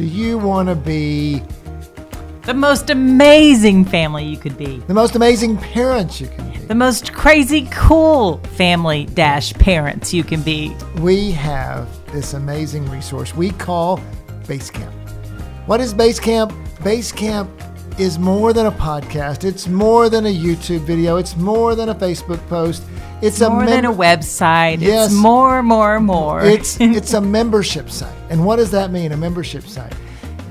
do you want to be The most amazing family you could be. the most amazing parents you can be? The most crazy cool family dash parents you can be. we have this amazing resource we call Basecamp. What is Basecamp? Basecamp is more than a podcast. It's more than a YouTube video. It's more than a Facebook post. It's More a than a website. Yes. It's more, more, more. It's it's a membership site. And what does that mean? A membership site.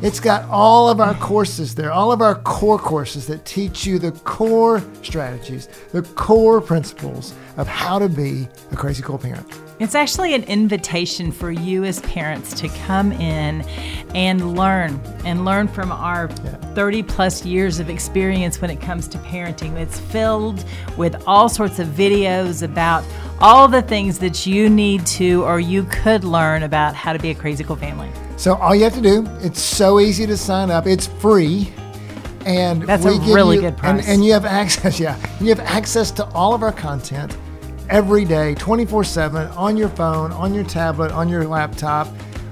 It's got all of our courses there, all of our core courses that teach you the core strategies, the core principles of how to be a crazy cool parent. It's actually an invitation for you as parents to come in and learn and learn from our 30 plus years of experience when it comes to parenting. It's filled with all sorts of videos about all the things that you need to or you could learn about how to be a crazy cool family. So all you have to do, it's so easy to sign up. It's free. And That's we a give really you- good And, price. and you have access, yeah. You have access to all of our content every day, 24-7, on your phone, on your tablet, on your laptop.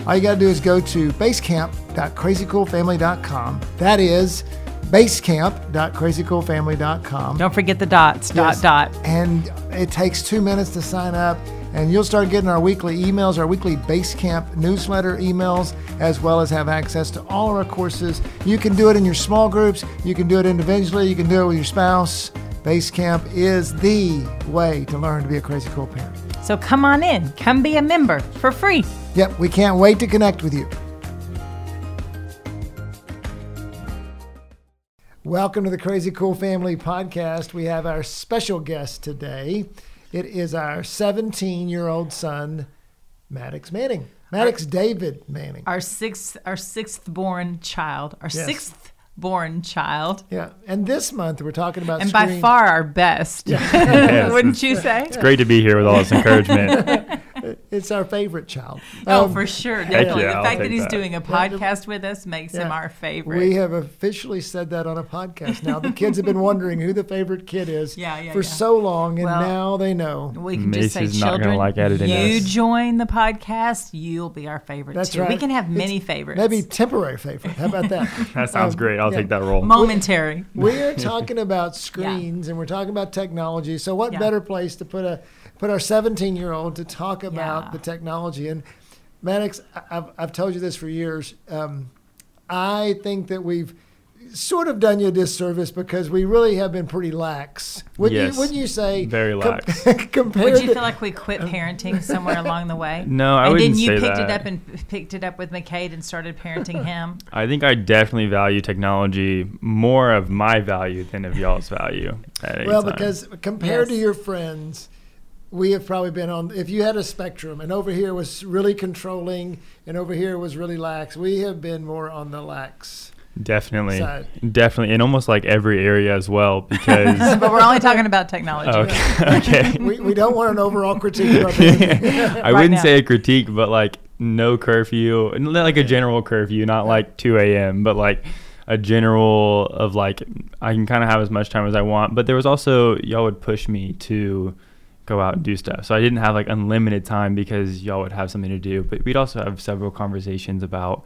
All you gotta do is go to basecamp.crazycoolfamily.com. That is basecamp.crazycoolfamily.com. Don't forget the dots, Yes. dot, dot. And it takes two minutes to sign up, and you'll start getting our weekly emails, our weekly Basecamp newsletter emails, as well as have access to all of our courses. You can do it in your small groups, you can do it individually, you can do it with your spouse. Basecamp is the way to learn to be a crazy cool parent. So come on in, come be a member for free. Yep, we can't wait to connect with you. Welcome to the Crazy Cool Family Podcast. We have our special guest today. It is our 17 year old son, Maddox Manning. Maddox David Manning. Our sixth our sixth born child. Our Yes. sixth born child. Yeah, and this month we're talking about And by far our best. Yes, Wouldn't you say? It's great to be here with all this encouragement. it's our favorite child. Oh, Um, for sure. Definitely. yeah, the I'll fact that he's that. doing a podcast with us makes him our favorite. We have officially said that on a podcast now. The kids have been wondering who the favorite kid is Yeah, yeah, for yeah. so long, and Well, now they know. we can just say, Macy's not children, like editing you this. join the podcast, you'll be our favorite That's too. right. We can have It's many favorites. Maybe temporary favorite. How about that? That sounds Um, great. I'll yeah. take that role. momentary. We're talking about screens and we're talking about technology. So what Yeah. better place to put a put our 17 year old to talk about Yeah. the technology? And Maddox, I- I've, I've told you this for years. Um, I think that we've sort of done you a disservice because we really have been pretty lax. Wouldn't Yes. you? Wouldn't you say? Very lax. compared Would you to, feel like we quit parenting somewhere along the way? No, I and wouldn't then you say picked it up and picked it up with McCade and started parenting him. I think I definitely value technology more of my value than of y'all's value. At any well, time. because compared to your friends, we have probably been on. If you had a spectrum, and over here was really controlling, and over here was really lax, we have been more on the lax. definitely, side. definitely, in almost like every area as well. Because but we're only talking about technology. okay, okay. We, we don't want an overall critique of our. I Right wouldn't now. say a critique, but like no curfew, n- like a general curfew, not like 2 a.m., but like a general of like I can kind of have as much time as I want. But there was also y'all would push me to go out and do stuff, so I didn't have like unlimited time because y'all would have something to do. But we'd also have several conversations about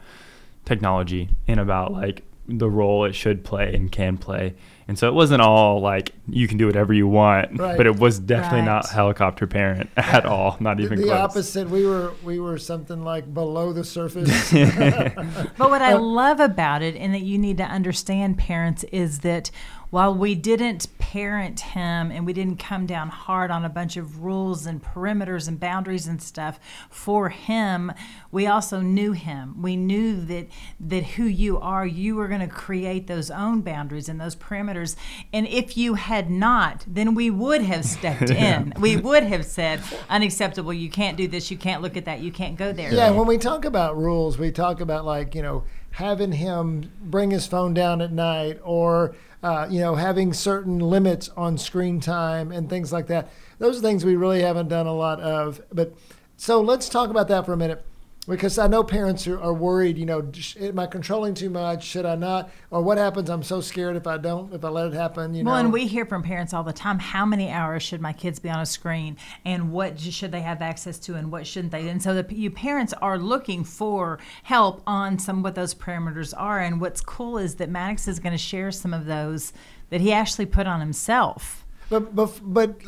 technology and about like the role it should play and can play. And so it wasn't all like you can do whatever you want, Right. but it was definitely not helicopter parent at all, not The, even the close. opposite. We were we were something like below the surface. But what I love about it, and that you need to understand, parents, is that while we didn't parent him and we didn't come down hard on a bunch of rules and perimeters and boundaries and stuff for him, we also knew him. We knew that that who you are, you were going to create those own boundaries and those perimeters. And if you had not, then we would have stepped in. we would have said, unacceptable, you can't do this, you can't look at that, you can't go there. Yeah, when we talk about rules, we talk about like, you know, having him bring his phone down at night or uh, you know having certain limits on screen time and things like that. Those are things we really haven't done a lot of but so let's talk about that for a minute because I know parents are, are worried, you know, am I controlling too much? Should I not? Or what happens? I'm so scared if I don't, if I let it happen, you well, know. and we hear from parents all the time how many hours should my kids be on a screen and what should they have access to and what shouldn't they? And so the, you parents are looking for help on some of what those parameters are. And what's cool is that Maddox is going to share some of those that he actually put on himself. But, but, but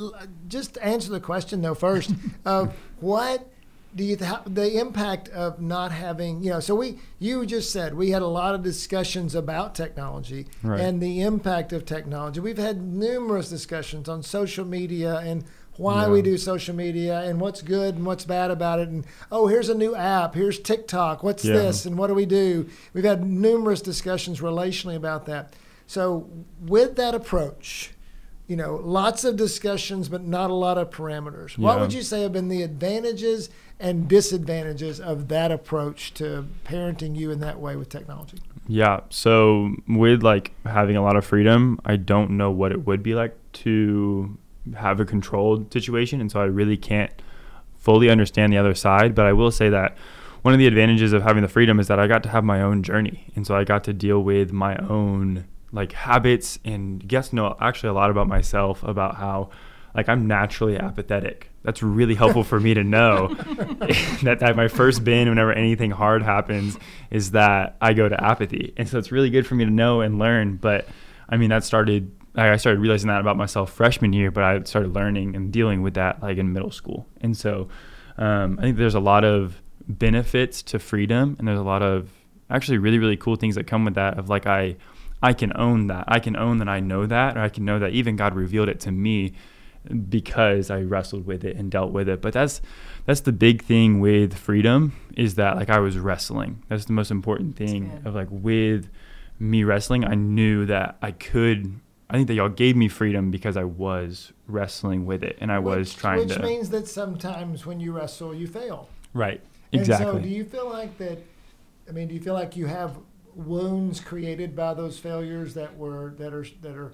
just to answer the question though first. uh, what do you th- the impact of not having you know so we you just said we had a lot of discussions about technology Right. and the impact of technology. We've had numerous discussions on social media and why we do social media and what's good and what's bad about it. And oh here's a new app. Here's tiktok. What's Yeah. this? And what do we do? We've had numerous discussions relationally about that. So with that approach you know, lots of discussions, but not a lot of parameters. What would you say have been the advantages and disadvantages of that approach to parenting you in that way with technology? Yeah. So with like having a lot of freedom, I don't know what it would be like to have a controlled situation, and so I really can't fully understand the other side. But I will say that one of the advantages of having the freedom is that I got to have my own journey, and so I got to deal with my own like habits and guess know actually a lot about myself about how like I'm naturally apathetic. That's really helpful for me to know that, that my first bin whenever anything hard happens is that I go to apathy. And so it's really good for me to know and learn. But I mean, that started, I I started realizing that about myself freshman year, but I started learning and dealing with that like in middle school. And so um, I think there's a lot of benefits to freedom and there's a lot of actually really, really cool things that come with that of like, I, I can own that. I can own that I know that, or I can know that even God revealed it to me because I wrestled with it and dealt with it. But that's that's the big thing with freedom is that like I was wrestling. That's the most important thing of like with me wrestling. I knew that I could. I think that y'all gave me freedom because I was wrestling with it and I was which, trying which to. means that sometimes when you wrestle, you fail. right. And Exactly. so, do you feel like that? I mean, do you feel like you have wounds created by those failures that were that are that are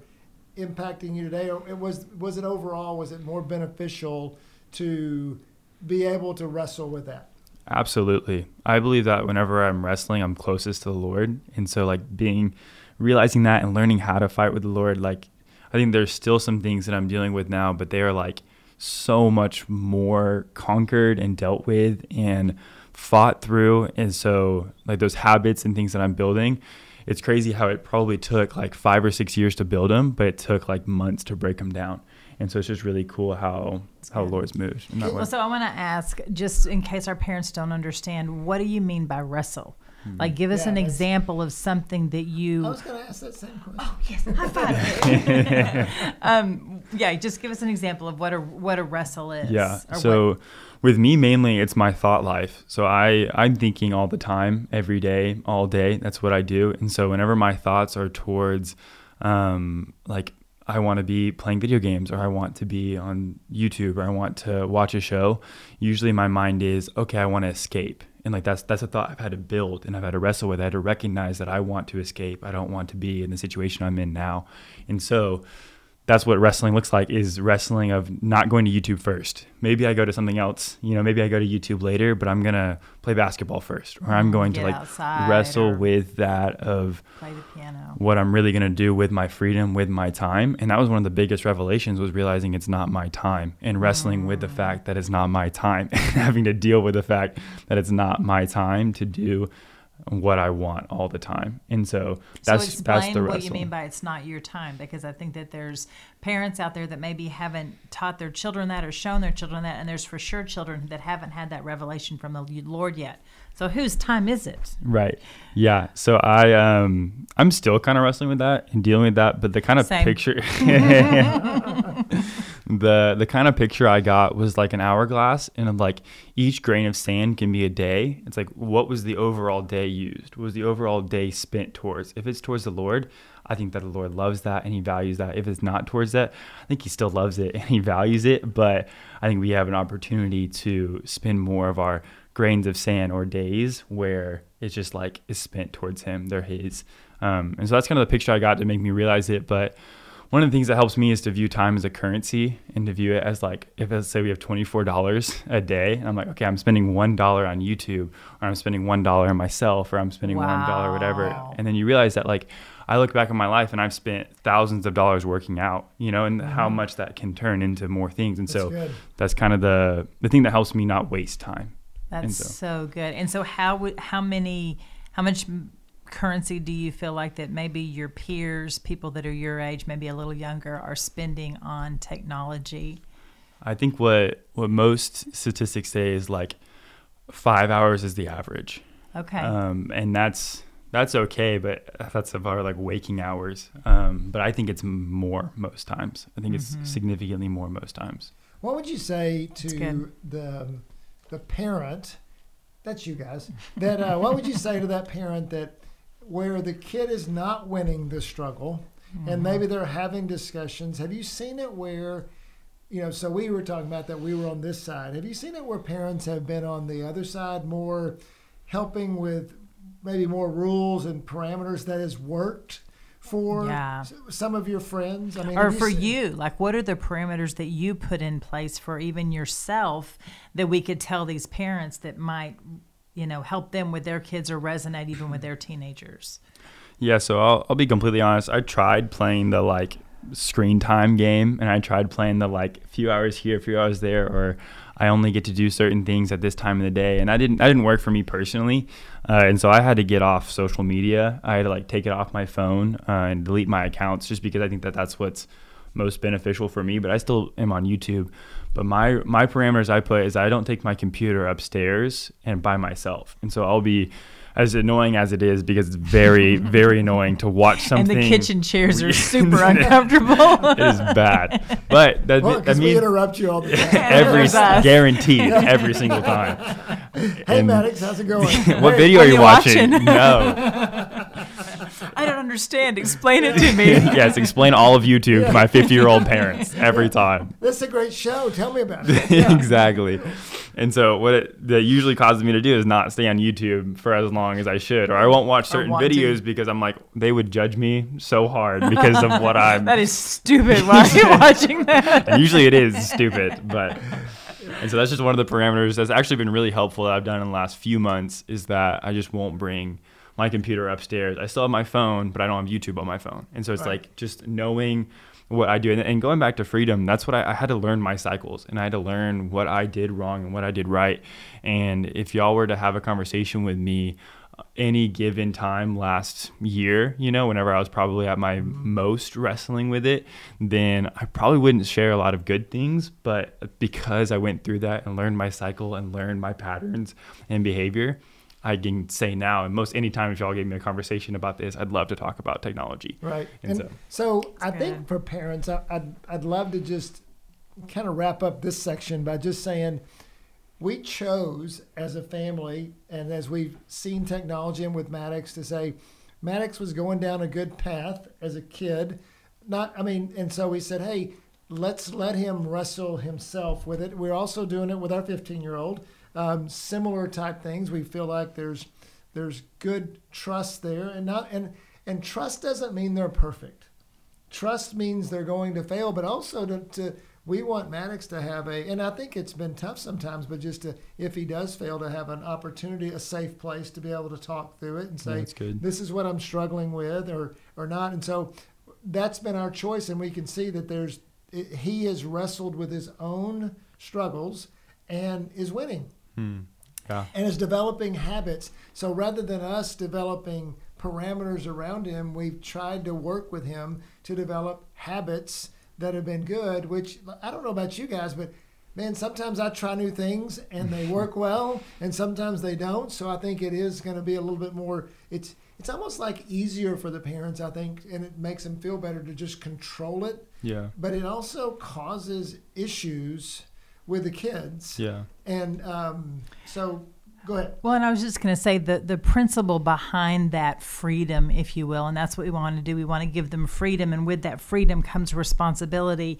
impacting you today, or it was was it overall was it more beneficial to be able to wrestle with that? Absolutely. I believe that whenever I'm wrestling, I'm closest to the Lord. And so, like, being, realizing that and learning how to fight with the Lord, like, I think there's still some things that I'm dealing with now, but they are like so much more conquered and dealt with and fought through. And so, like, those habits and things that I'm building, it's crazy how it probably took like five or six years to build them, but it took like months to break them down. And so it's just really cool how how the Lord's moved in that way. Well, so I want to ask, just in case our parents don't understand, what do you mean by wrestle? Like, give us Yeah, an example of something that you. I was going to ask that same question. Oh yes, high five. um, yeah, just give us an example of what a what a wrestle is. Yeah. So what- with me mainly it's my thought life. So I I'm thinking all the time, every day, all day. That's what I do. And so whenever my thoughts are towards um like I want to be playing video games or I want to be on YouTube or I want to watch a show, usually my mind is okay, I want to escape. And like that's that's a thought I've had to build and I've had to wrestle with. I had to recognize that I want to escape. I don't want to be in the situation I'm in now. And so that's what wrestling looks like is wrestling of not going to YouTube first. Maybe I go to something else, you know, maybe I go to YouTube later, but I'm going to play basketball first or I'm going to Mm, like wrestle with that of play the piano. what I'm really going to do with my freedom, with my time. And that was one of the biggest revelations was realizing it's not my time and wrestling with the Mm. fact that it's not my time and having to deal with the fact that it's not my time to do what I want all the time. And so that's so that's explain the what you mean by it's not your time because I think that there's parents out there that maybe haven't taught their children that or shown their children that, and there's for sure children that haven't had that revelation from the Lord yet. So whose time is it? Right. Yeah. So I um I'm still kind of wrestling with that and dealing with that, but the kind of Same. picture the the kind of picture I got was like an hourglass and I'm like each grain of sand can be a day. It's like what was the overall day used? What was the overall day spent towards? If it's towards the Lord, I think that the Lord loves that and he values that. If it's not towards that, I think he still loves it and he values it, but I think we have an opportunity to spend more of our grains of sand or days where it's just like is spent towards him they're his um, and so that's kind of the picture i got to make me realize it but one of the things that helps me is to view time as a currency and to view it as like if let's say we have $24 a day and i'm like okay i'm spending $1 on youtube or i'm spending $1 on myself or i'm spending $1 or whatever and then you realize that like i look back on my life and i've spent thousands of dollars working out you know and how much that can turn into more things and Mm-hmm. That's so good. that's kind of the the thing that helps me not waste time That's so, so- good. And so how would how many how much currency do you feel like that maybe your peers, people that are your age, maybe a little younger, are spending on technology? I think what what most statistics say is like five hours is the average, Okay. um, and that's that's okay, but that's about like waking hours. Um, but I think it's more most times. I think Mm-hmm. it's significantly more most times. What would you say to the the parent? That's you guys. That uh, what would you say to that parent that where the kid is not winning the struggle, and mm-hmm. maybe they're having discussions? Have you seen it where? You know, so we were talking about that we were on this side. Have you seen it where parents have been on the other side more helping with maybe more rules and parameters that has worked for Yeah. some of your friends? I mean, or have for seen- you, like what are the parameters that you put in place for even yourself that we could tell these parents that might, you know, help them with their kids or resonate even with their teenagers? Yeah, so I'll I'll be completely honest. I tried playing the like screen time game, and I tried playing the like few hours here, few hours there, or I only get to do certain things at this time of the day, and I didn't i didn't work for me personally, uh, and so I had to get off social media. I had to like take it off my phone uh, and delete my accounts just because I think that that's what's most beneficial for me. But I still am on YouTube. But my my parameters I put is I don't take my computer upstairs and by myself, and so I'll be as annoying as it is because it's very very annoying to watch something. and the kitchen chairs are super uncomfortable. it is bad, but that, Well, that because we interrupt you all the time. every guaranteed every single time. hey, And- Maddox, how's it going? What Hey, video what are are you you watching? watching? No. I don't understand. Explain it to me. yes, explain all of YouTube to my 50 year old parents every time. This is a great show. Tell me about it. exactly. And so what it that usually causes me to do is not stay on YouTube for as long as I should, or I won't watch certain want to. videos because I'm like they would judge me so hard because of what I'm. That is stupid. Why are you watching that? and usually it is stupid, but and so that's just one of the parameters that's actually been really helpful that I've done in the last few months is that I just won't bring my computer upstairs. I still have my phone, but I don't have YouTube on my phone, and so it's Right. like just knowing what I do and, and going back to freedom. That's what I, I had to learn my cycles, and I had to learn what I did wrong and what I did right. And if y'all were to have a conversation with me uh, any given time last year, you know, whenever I was probably at my mm-hmm. most wrestling with it, then I probably wouldn't share a lot of good things. But because I went through that and learned my cycle and learned my patterns and behavior, I can say now, and most anytime if y'all gave me a conversation about this, I'd love to talk about technology. Right. And And so, I good. think for parents, I, I'd, I'd love to just kind of wrap up this section by just saying we chose as a family and as we've seen technology and with Maddox to say Maddox was going down a good path as a kid. Not, I mean, and so we said, hey, let's let him wrestle himself with it. We're also doing it with our 15 year old. Um, similar type things. We feel like there's there's good trust there, and not and and trust doesn't mean they're perfect. Trust means they're going to fail, but also to, to we want Maddox to have a, and I think it's been tough sometimes, but just to, if he does fail, to have an opportunity, a safe place to be able to talk through it and say, good. this is what I'm struggling with or, or not. And so that's been our choice. And we can see that there's, he has wrestled with his own struggles and is winning. Hmm. Yeah. and is developing habits. So rather than us developing parameters around him, we've tried to work with him to develop habits that have been good. Which I don't know about you guys, but man, sometimes I try new things and they work well, and sometimes they don't. So I think it is going to be a little bit more. It's it's almost like easier for the parents, I think, and it makes them feel better to just control it. Yeah. But it also causes issues with the kids. Yeah. And um, so, go ahead. Well, and I was just going to say the the principle behind that freedom, if you will, and that's what we want to do. We want to give them freedom, and with that freedom comes responsibility.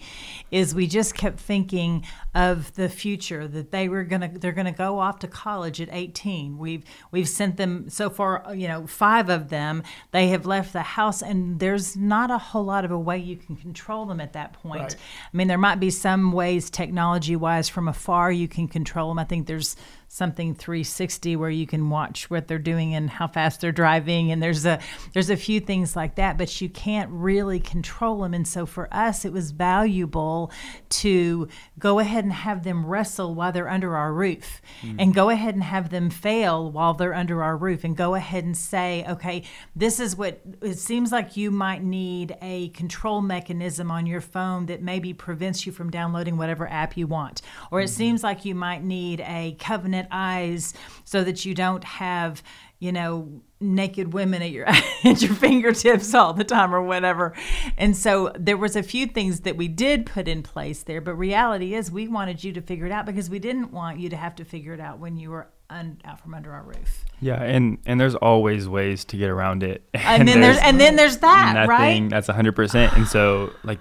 Is we just kept thinking of the future that they were gonna they're gonna go off to college at 18. We've we've sent them so far, you know, five of them. They have left the house, and there's not a whole lot of a way you can control them at that point. Right. I mean, there might be some ways technology wise from afar you can control them. I think there's something 360 where you can watch what they're doing and how fast they're driving and there's a there's a few things like that but you can't really control them. And so for us it was valuable to go ahead and have them wrestle while they're under our roof mm-hmm. and go ahead and have them fail while they're under our roof and go ahead and say okay this is what it seems like you might need a control mechanism on your phone that maybe prevents you from downloading whatever app you want or it mm-hmm. seems like you might need a covenant eyes so that you don't have you know naked women at your at your fingertips all the time or whatever. And so there was a few things that we did put in place there but reality is we wanted you to figure it out because we didn't want you to have to figure it out when you were un, out from under our roof. Yeah, and and there's always ways to get around it. and, then there's and then there's that nothing right? that's 100% and so like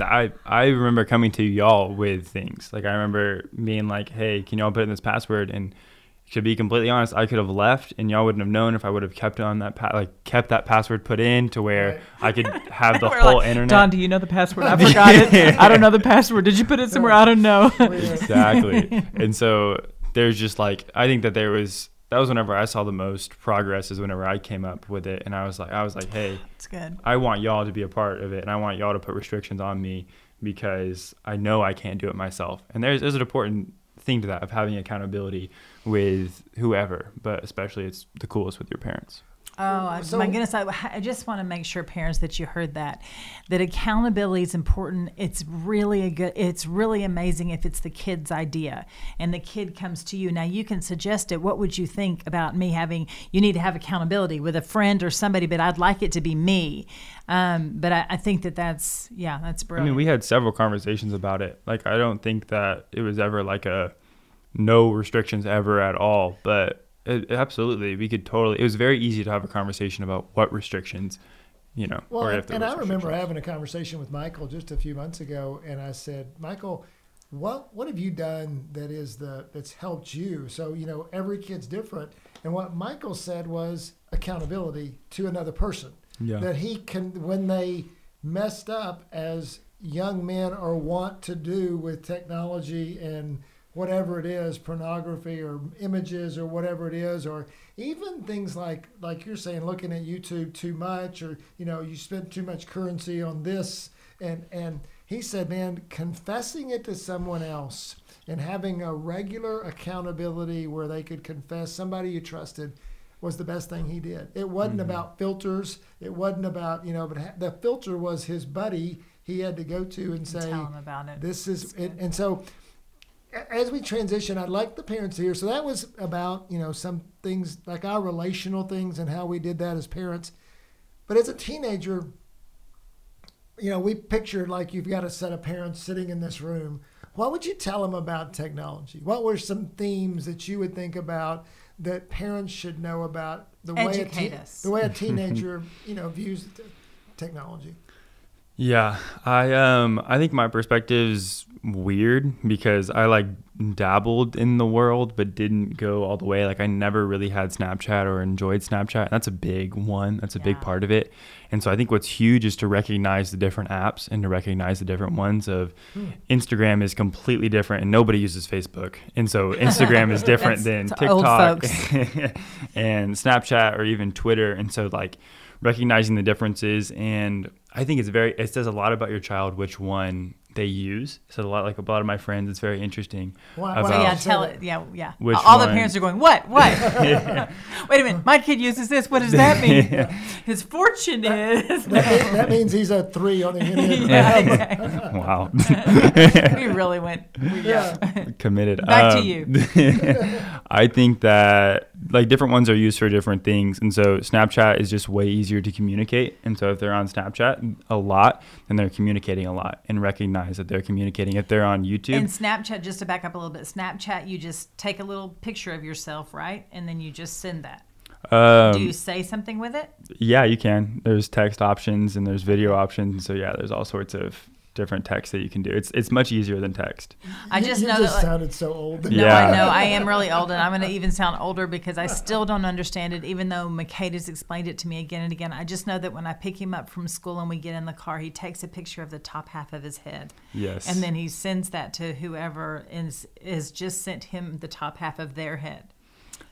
I I remember coming to y'all with things like I remember being like hey can y'all put in this password and to be completely honest I could have left and y'all wouldn't have known if I would have kept on that pa- like kept that password put in to where I could have the whole like, internet Don, do you know the password? I forgot it. I don't know the password. Did you put it somewhere? I don't know. exactly. and so there's just like I think that there was that was whenever I saw the most progress is whenever I came up with it and I was like I was like hey It's good. I want y'all to be a part of it, and I want y'all to put restrictions on me because I know I can't do it myself. And there's there's an important thing to that of having accountability with whoever, but especially it's the coolest with your parents. Oh So- my goodness! I, I just want to make sure parents that you heard that, that accountability is important. It's really a good. It's really amazing if it's the kid's idea and the kid comes to you. Now you can suggest it. What would you think about me having? You need to have accountability with a friend or somebody, but I'd like it to be me. Um, but I, I think that that's yeah, that's I mean, we had several conversations about it. Like I don't think that it was ever like a no restrictions ever at all, but it, absolutely we could totally. It was very easy to have a conversation about what restrictions, you know, Well, and, and I remember having a conversation with Michael just a few months ago, and I said, Michael, what what have you done that is the that's helped you? So you know, every kid's different, and what Michael said was accountability to another person. Yeah. That he can when they messed up as young men or want to do with technology and whatever it is pornography or images or whatever it is or even things like like you're saying looking at youtube too much or you know you spent too much currency on this. And and he said man confessing it to someone else and having a regular accountability where they could confess somebody you trusted was the best thing he did. It wasn't about filters. It wasn't about you know but ha- the filter was his buddy he had to go to and say about it. this is it, and so as we transition i'd like the parents here so that was about you know some things like our relational things and how we did that as parents. But as a teenager you know we pictured like you've got a set of parents sitting in this room. What would you tell them about technology? What were some themes that you would think about that parents should know about the way a Educate us. the way a teenager you know views technology Yeah, I um I think my perspective's weird because I like dabbled in the world but didn't go all the way. Like I never really had Snapchat or enjoyed Snapchat. And that's a big one. That's a big part of it. And so I think what's huge is to recognize the different apps and to recognize the different ones of Instagram is completely different and nobody uses Facebook. And so Instagram is different than That's to old TikTok and Snapchat or even Twitter. And so like recognizing the differences and I think it's very it says a lot about your child which one they use. So a lot like a lot of my friends, it's very interesting. Why- about- why Well, yeah, tell it. Yeah, yeah. Which All the parents are going, what? What? Wait a minute. My kid uses this. What does that mean? His fortune is. that, that means he's a three on the Enneagram. yeah, exactly. wow. We really went. We, yeah. committed. Back to Um, you. I think that like different ones are used for different things, and so Snapchat is just way easier to communicate. And so if they're on Snapchat a lot, then they're communicating a lot, and recognize that they're communicating. If they're on YouTube, And Snapchat, just to back up a little bit, Snapchat, you just take a little picture of yourself, right? And then you just send that. um, Do you say something with it? yeah, you can. There's text options and there's video options. So yeah, there's all sorts of different texts that you can do. It's it's much easier than text. I You- just you know just that. Like, sounded so old. No, Yeah. I know. I am really old, and I'm going to even sound older because I still don't understand it, even though McCade has explained it to me again and again. I just know that when I pick him up from school and we get in the car, he takes a picture of the top half of his head. Yes. And then he sends that to whoever is, is just sent him the top half of their head.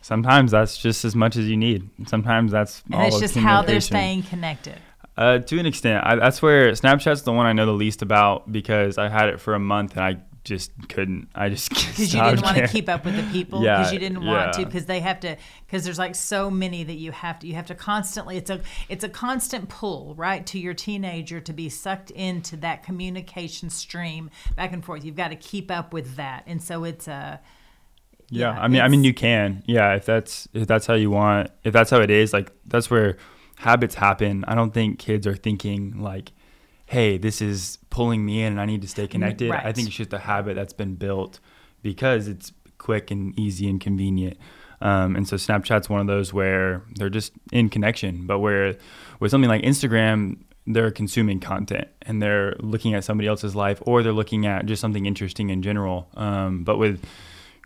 Sometimes that's just as much as you need. Sometimes that's And all it's just how they're staying connected. Uh, to an extent, I, that's where Snapchat's the one I know the least about because I had it for a month and I just couldn't. I just Because you didn't want to keep up with the people. Yeah, Because you didn't want to. Because they have to. Because there's like so many that you have to. You have to constantly. It's a. It's a constant pull, right, to your teenager to be sucked into that communication stream back and forth. You've got to keep up with that, and so it's a. Yeah, Yeah, I mean, I mean, you can. Yeah, if that's if that's how you want, if that's how it is, like that's where habits happen. I don't think kids are thinking like, "Hey, this is pulling me in, and I need to stay connected." I think it's just a habit that's been built because it's quick and easy and convenient. Um, and so Snapchat's one of those where they're just in connection, but where with something like Instagram, they're consuming content and they're looking at somebody else's life or they're looking at just something interesting in general. Um, but with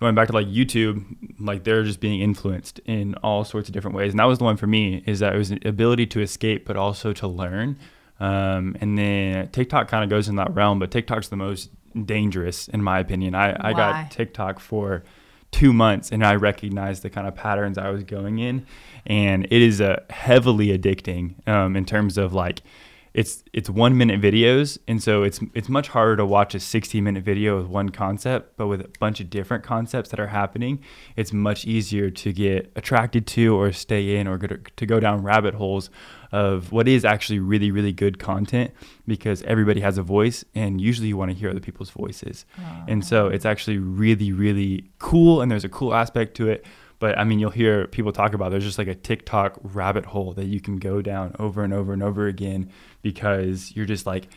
going back to like YouTube, like they're just being influenced in all sorts of different ways. And that was the one for me is that it was an ability to escape, but also to learn. Um, and then TikTok kind of goes in that realm, but TikTok's the most dangerous in my opinion. I, I Why? got TikTok for two months and I recognized the kind of patterns I was going in. And it is a heavily addicting um, in terms of like, it's it's one minute videos and so it's it's much harder to watch a 60 minute video with one concept but with a bunch of different concepts that are happening it's much easier to get attracted to or stay in or to, to go down rabbit holes of what is actually really really good content because everybody has a voice and usually you want to hear other people's voices. And so it's actually really really cool and there's a cool aspect to it but I mean, you'll hear people talk about there's just like a TikTok rabbit hole that you can go down over and over and over again because you're just like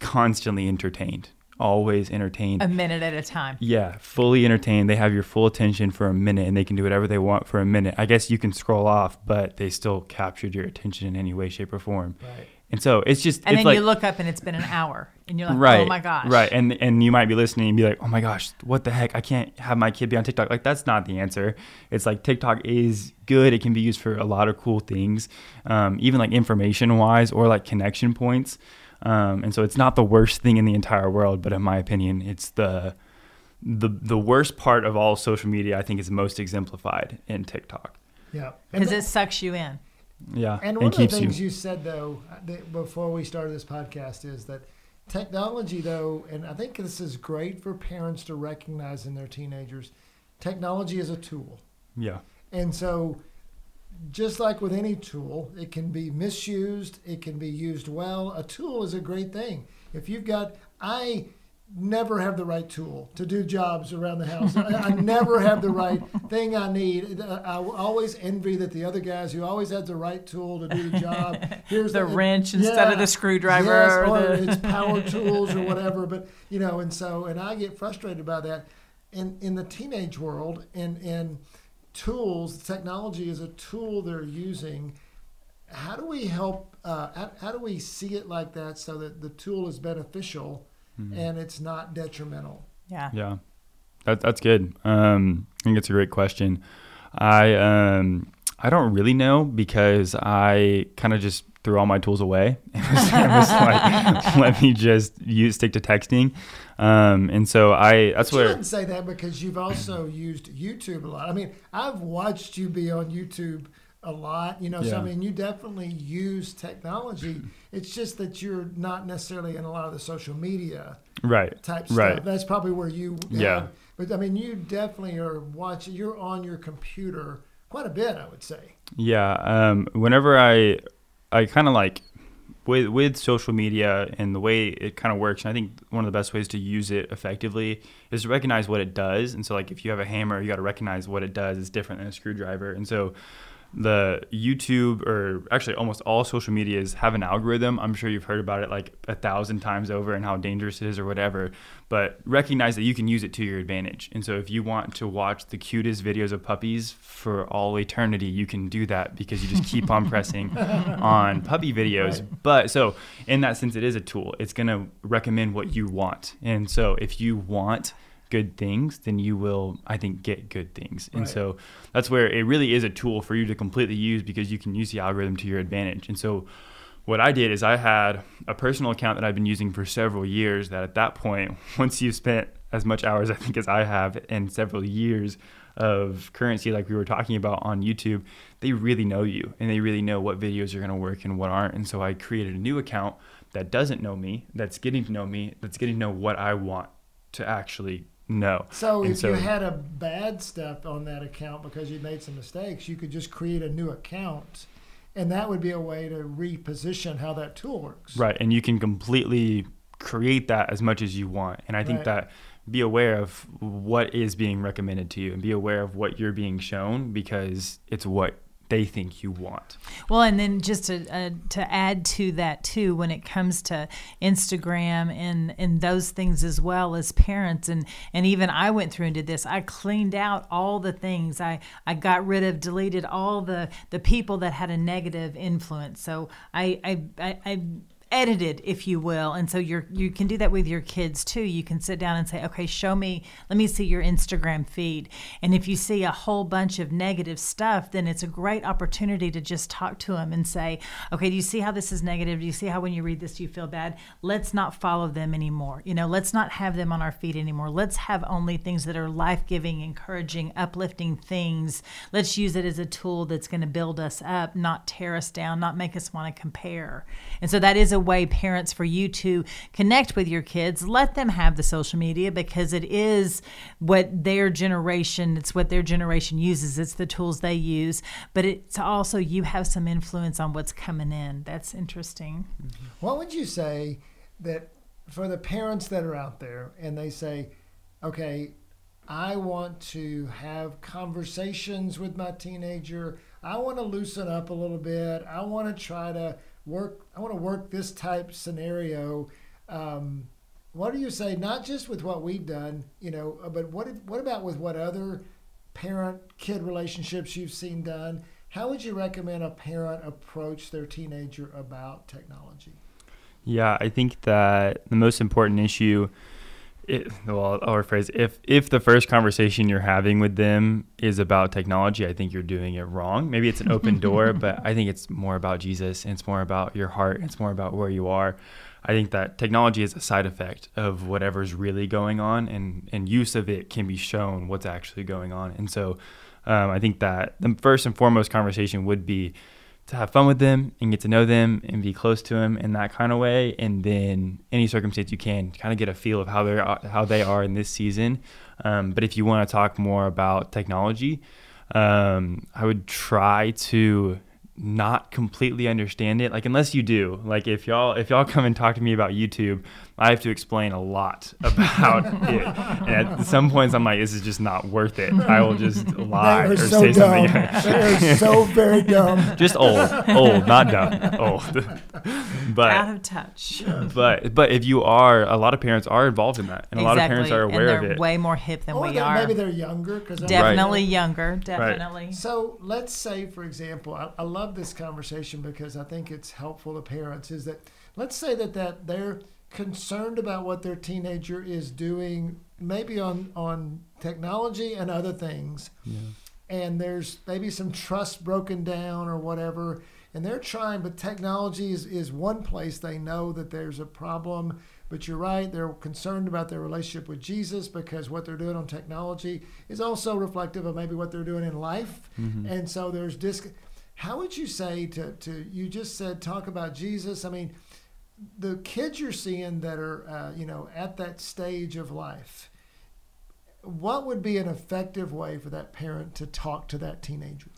constantly entertained, always entertained. a minute at a time. yeah, fully entertained. They have your full attention for a minute and they can do whatever they want for a minute. I guess you can scroll off, but they still captured your attention in any way, shape, or form. Right. And so it's just And it's then like you look up and it's been an hour, and you're like, right, "Oh my gosh!" right, and and you might be listening and be like, oh my gosh, what the heck? I can't have my kid be on TikTok. Like that's not the answer. It's like TikTok is good. It can be used for a lot of cool things, um, even like information wise or like connection points. Um, and so it's not the worst thing in the entire world, but in my opinion, it's the the the worst part of all social media. I think is most exemplified in TikTok. Yeah. Because it sucks you in. Yeah, And one of the things you. said though uh, that before we started this podcast is that technology though, and I think this is great for parents to recognize in their teenagers, technology is a tool. yeah, And so just like with any tool, it can be misused, it can be used well. A tool is a great thing. If you've got I never have the right tool to do jobs around the house. I, I never have the right thing I need. I always envy that the other guys who always had the right tool to do the job. Here's The wrench instead of the screwdriver Yes, or or the- it's power tools or whatever. But you know, and so and I get frustrated by that. In in the teenage world, and and tools, technology is a tool they're using. How do we help? Uh, how, how do we see it like that so that the tool is beneficial and it's not detrimental? Yeah. Yeah, that, that's good. Um, I think it's a great question. I um, I don't really know because I kind of just threw all my tools away. It was, it was like, let me just use stick to texting. Um, and so I that's But you where wouldn't say that because you've also used YouTube a lot. I mean, I've watched you be on YouTube a lot. You know, so I mean, you definitely use technology. It's just that you're not necessarily in a lot of the social media Right. type stuff. Right. That's probably where you. have- Yeah. But I mean, you definitely are watching. You're on your computer quite a bit, I would say. Yeah. Um, whenever I, I kind of like, with with social media and the way it kind of works, and I think one of the best ways to use it effectively is to recognize what it does. And so, like, if you have a hammer, you got to recognize what it does is different than a screwdriver. And so, the YouTube or actually almost all social medias have an algorithm. I'm sure you've heard about it like a thousand times over and how dangerous it is or whatever. But recognize that you can use it to your advantage. And so if you want to watch the cutest videos of puppies for all eternity, you can do that because you just keep on pressing on puppy videos. But so in that sense, it is a tool. It's going to recommend what you want. And so if you want good things, then you will, I think, get good things. And so that's where it really is a tool for you to completely use because you can use the algorithm to your advantage. And so what I did is I had a personal account that I've been using for several years that at that point, once you've spent as much hours I think as I have in several years of currency like we were talking about on YouTube, they really know you and they really know what videos are going to work and what aren't. And so I created a new account that doesn't know me, that's getting to know me, that's getting to know what I want to actually know. So And if so- you had a bad step on that account because you made some mistakes, you could just create a new account, and that would be a way to reposition how that tool works. Right. And you can completely create that as much as you want. And I think Right. that be aware of what is being recommended to you and be aware of what you're being shown because it's what they think you want. Well, and then just to uh, to add to that too, when it comes to Instagram and and those things as well as parents, and and even I went through and did this. I cleaned out all the things. I I got rid of, deleted all the the people that had a negative influence. So I I I. I edited if you will and so you're you can do that with your kids too. You can sit down and say okay show me let me see your instagram feed. And if you see a whole bunch of negative stuff then it's a great opportunity to just talk to them and say okay do you see how this is negative? Do you see how when you read this you feel bad? Let's not follow them anymore. You know let's not have them on our feed anymore. Let's have only things that are life-giving encouraging uplifting things. Let's use it as a tool that's going to build us up not tear us down not make us want to compare. And so that is a way parents for you to connect with your kids. Let them have the social media because it is what their generation it's what their generation uses. It's the tools they use. But it's also you have some influence on what's coming in. That's interesting. Mm-hmm. What would you say that for the parents that are out there and they say, okay, I want to have conversations with my teenager. I want to loosen up a little bit. I want to try to work. I want to work this type scenario. Um, what do you say? Not just with what we've done, you know, uh, but what what about with what other parent-kid relationships you've seen done? How would you recommend a parent approach their teenager about technology? Yeah, I think that the most important issue, it, well, I'll rephrase. If if the first conversation you're having with them is about technology, I think you're doing it wrong. Maybe it's an open door, but I think it's more about Jesus and it's more about your heart. It's more about where you are. I think that technology is a side effect of whatever's really going on, and and use of it can be shown what's actually going on. And so, um, I think that the first and foremost conversation would be to have fun with them and get to know them and be close to them in that kind of way. And then any circumstance you can kind of get a feel of how they are how they are in this season. Um, but if you want to talk more about technology um, i would try to not completely understand it. Like unless you do like if y'all if y'all come and talk to me about youtube i have to explain a lot about it and at some points i'm like this is just not worth it i will just lie or so say dumb. something they are so very dumb. just old, old, not dumb, old. but out of touch but but if you are, a lot of parents are involved in that, and a lot of parents are aware and of it. way more hip than Or we are maybe they're younger because definitely younger definitely So let's say, for example, I, I love this conversation because I think it's helpful to parents. Is that let's say that that they're concerned about what their teenager is doing, maybe on on technology and other things, and there's maybe some trust broken down or whatever, and they're trying, but technology is, is one place they know that there's a problem. But you're right, they're concerned about their relationship with Jesus because what they're doing on technology is also reflective of maybe what they're doing in life. Mm-hmm. And so there's dis- how would you say to, to you just said talk about Jesus? I mean, the kids you're seeing that are uh, you know at that stage of life, what would be an effective way for that parent to talk to that teenager?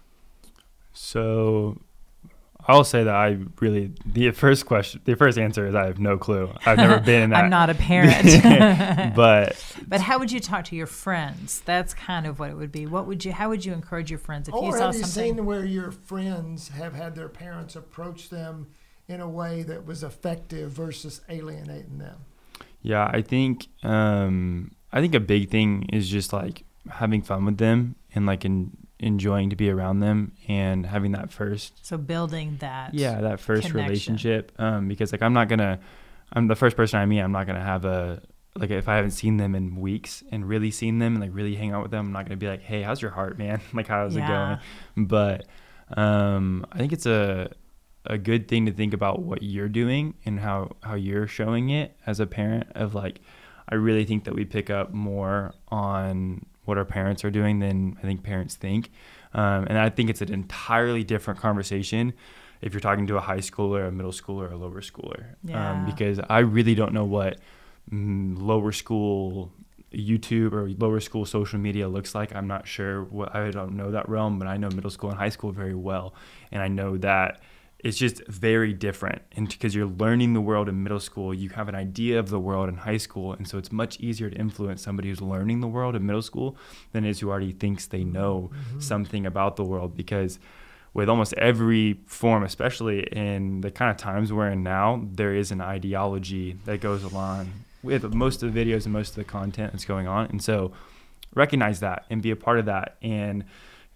So I'll say that I really the first question, the first answer is I have no clue. I've never been in that. I'm not a parent. but but how would you talk to your friends? That's kind of what it would be. What would you? How would you encourage your friends if or you saw have you something? seen where your friends have had their parents approach them in a way that was effective versus alienating them? yeah, I think um, I think a big thing is just like having fun with them and like in, enjoying to be around them and having that first so building that. yeah that first connection. relationship um because like i'm not gonna i'm the first person i meet i'm not gonna have a like if i haven't seen them in weeks and really seen them and like really hang out with them i'm not gonna be like hey how's your heart man like how's Yeah. it going but um i think it's a a good thing to think about what you're doing and how how you're showing it as a parent of like i really think that we pick up more on what our parents are doing than i think parents think. Um, and i think it's an entirely different conversation if you're talking to a high schooler a middle schooler or a lower schooler. Yeah. um, because i really don't know what mm, lower school youtube or lower school social media looks like. I'm not sure what i don't know that realm but i know middle school and high school very well. And i know that it's just very different. And because you're learning the world in middle school you have an idea of the world in high school. And so it's much easier to influence somebody who's learning the world in middle school than is who already thinks they know mm-hmm. something about the world. Because with almost every form especially in the kind of times we're in now there is an ideology that goes along with most of the videos and most of the content that's going on. And so recognize that and be a part of that. And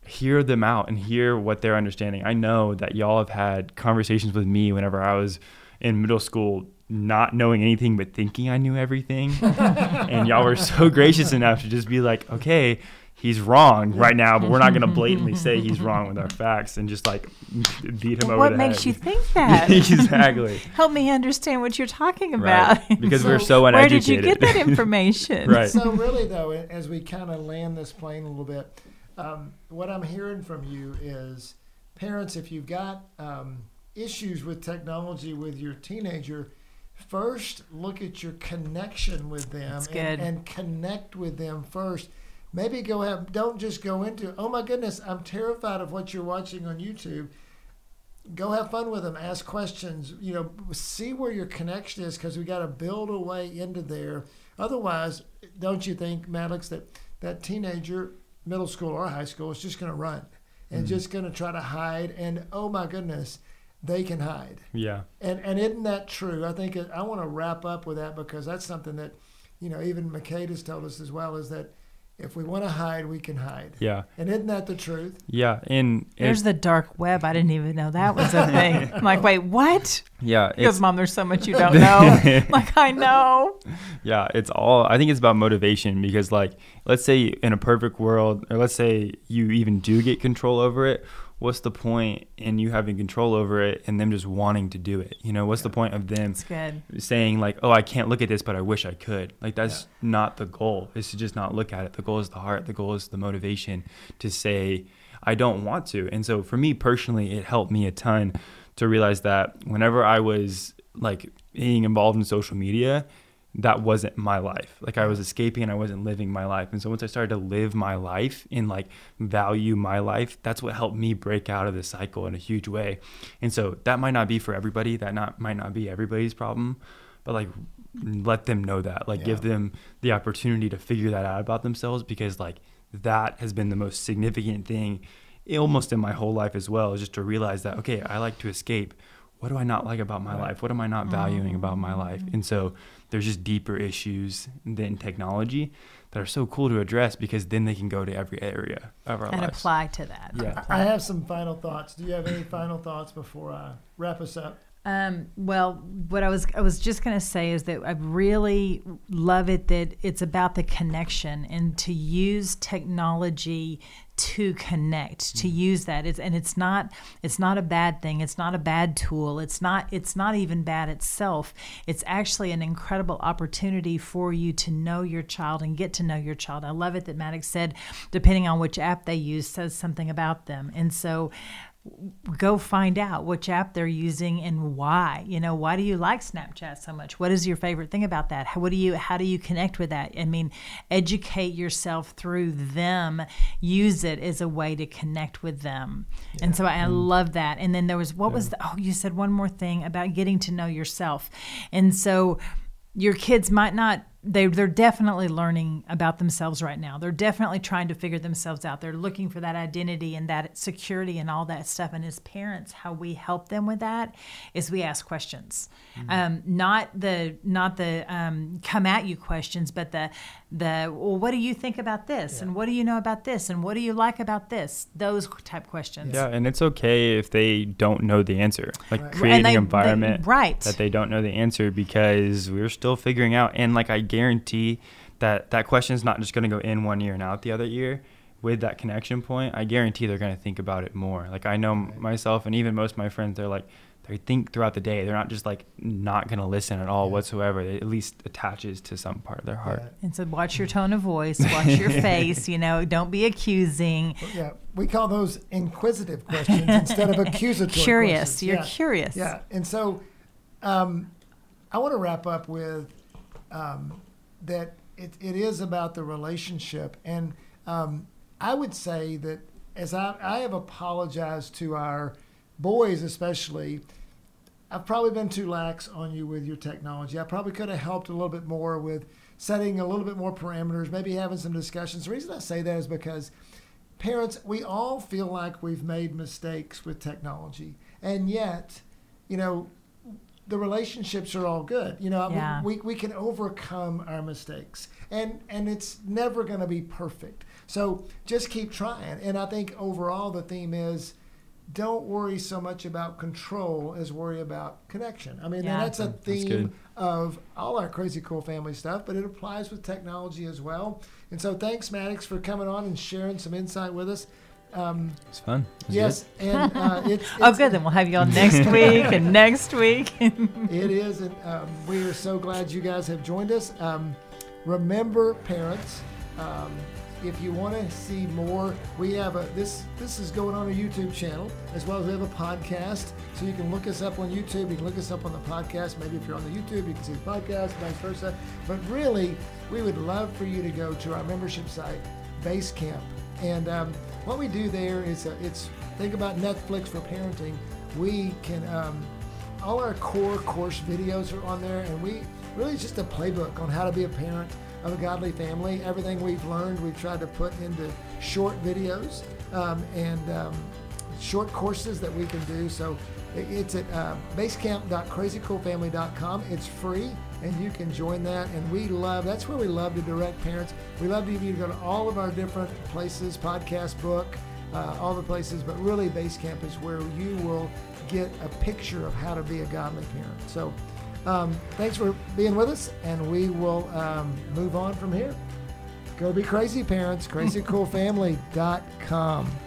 hear them out and hear what they're understanding. I know that y'all have had conversations with me whenever I was in middle school, not knowing anything but thinking I knew everything. and y'all were so gracious enough to just be like, okay, he's wrong right now, but we're not going to blatantly say he's wrong with our facts and just like beat him over what the makes you think that? exactly. Help me understand what you're talking about. Right. Because we're So so Where did you get that information? Right. So really, though, as we kind of land this plane a little bit, um, what I'm hearing from you is, parents, if you've got um, issues with technology with your teenager, first look at your connection with them and, and connect with them first. Maybe go have don't just go into oh my goodness I'm terrified of what you're watching on YouTube. Go have fun with them. Ask questions. You know, see where your connection is because we got to build a way into there. Otherwise, don't you think, Maddox, that that teenager, middle school or high school, is just going to run and mm-hmm. just going to try to hide? And oh my goodness, they can hide. Yeah. And and isn't that true? I think it, I want to wrap up with that because that's something that, you know, even McCade has told us as well is that if we want to hide, we can hide. Yeah. And isn't that the truth? Yeah. And There's the dark web. I didn't even know that was a thing. I'm like, wait, what? yeah. Because mom, there's so much you don't know. like I know. Yeah, it's all. I think it's about motivation because, like, let's say in a perfect world, or let's say you even do get control over it. What's the point in you having control over it and them just wanting to do it? You know, what's the point of them saying like, "Oh, I can't look at this, but I wish I could." Like that's not the goal. Is to just not look at it. The goal is the heart. The goal is the motivation to say, "I don't want to." And so for me personally, it helped me a ton to realize that whenever I was like being involved in social media, that wasn't my life. Like I was escaping and I wasn't living my life. And so once I started to live my life and like value my life, that's what helped me break out of this cycle in a huge way. And so that might not be for everybody. That not might not be everybody's problem, but like let them know that. Like give them the opportunity to figure that out about themselves because like that has been the most significant thing almost in my whole life as well is just to realize that okay, I like to escape. What do I not like about my Right. life? What am I not valuing about my mm. life? And so there's just deeper issues than technology that are so cool to address because then they can go to every area of our life. And lives. apply to that. Yeah. I have some final thoughts. Do you have any final thoughts before I wrap us up? Um, well, what I was I was just going to say is that I really love it that it's about the connection and to use technology to connect to use that. It's and it's not it's not a bad thing. It's not a bad tool. It's not it's not even bad itself. It's actually an incredible opportunity for you to know your child and get to know your child. I love it that maddox said depending on which app they use says something about them. And so go find out which app they're using and why. You know why do you like snapchat so much? What is your favorite thing about that? How, what do you how do you connect with that? I mean educate yourself through them. Use it as a way to connect with them. Yeah. and so i, I mm. love that. And then there was what yeah. was the, oh you said one more thing about getting to know yourself. And so your kids might not they they're definitely learning about themselves right now. They're definitely trying to figure themselves out. They're looking for that identity and that security and all that stuff. And as parents, how we help them with that is we ask questions, mm-hmm. um, not the not the um, come at you questions, but the the well, what do you think about this, yeah. and what do you know about this, and what do you like about this? Those type questions. Yeah, and it's okay if they don't know the answer. Like right. creating they, an environment they, right. that they don't know the answer because we're still figuring out. And like I guarantee that that question is not just going to go in one year and out the other year. With that connection point, I guarantee they're going to think about it more. Like I know right. myself, and even most of my friends, they're like, they think throughout the day. They're not just like not going to listen at all yeah. whatsoever. It at least attaches to some part of their heart. Yeah. And so watch your tone of voice, watch your face, you know, don't be accusing. Yeah, we call those inquisitive questions instead of accusatory Curious, questions. you're yeah. curious. Yeah, and so um, I want to wrap up with um, that it, it is about the relationship. And um, I would say that as I, I have apologized to our boys especially, I've probably been too lax on you with your technology. I probably could have helped a little bit more with setting a little bit more parameters, maybe having some discussions. The reason I say that is because parents, we all feel like we've made mistakes with technology. And yet, you know, the relationships are all good. You know, yeah. we, we, we can overcome our mistakes. And and it's never going to be perfect. So just keep trying. And I think overall the theme is don't worry so much about control as worry about connection. I mean, yeah. that's a theme that's of all our crazy cool family stuff, but it applies with technology as well. And so, thanks, Maddox, for coming on and sharing some insight with us. Um, it's fun. It's yes, good. and uh, it's, oh, good. Then we'll have you on next week and next week. it is, and um, we are so glad you guys have joined us. Um, remember, parents um, if you want to see more, we have a this this is going on a YouTube channel as well as we have a podcast. So you can look us up on YouTube. You can look us up on the podcast. Maybe if you're on the YouTube, you can see the podcast, vice versa. But really, we would love for you to go to our membership site, Basecamp, and um, what we do there is uh, it's think about Netflix for parenting. We can um, all our core course videos are on there, and we really it's just a playbook on how to be a parent of a godly family. Everything we've learned, we've tried to put into short videos um, and um, short courses that we can do. So it's at uh, basecamp.crazycoolfamily.com. It's free and you can join that. And we love, that's where we love to direct parents. We love to you to go to all of our different places, podcast, book, uh, all the places, but really Basecamp is where you will get a picture of how to be a godly parent. So um, thanks for being with us, and we will um, move on from here. Go be crazy, parents. CrazyCoolFamily.com.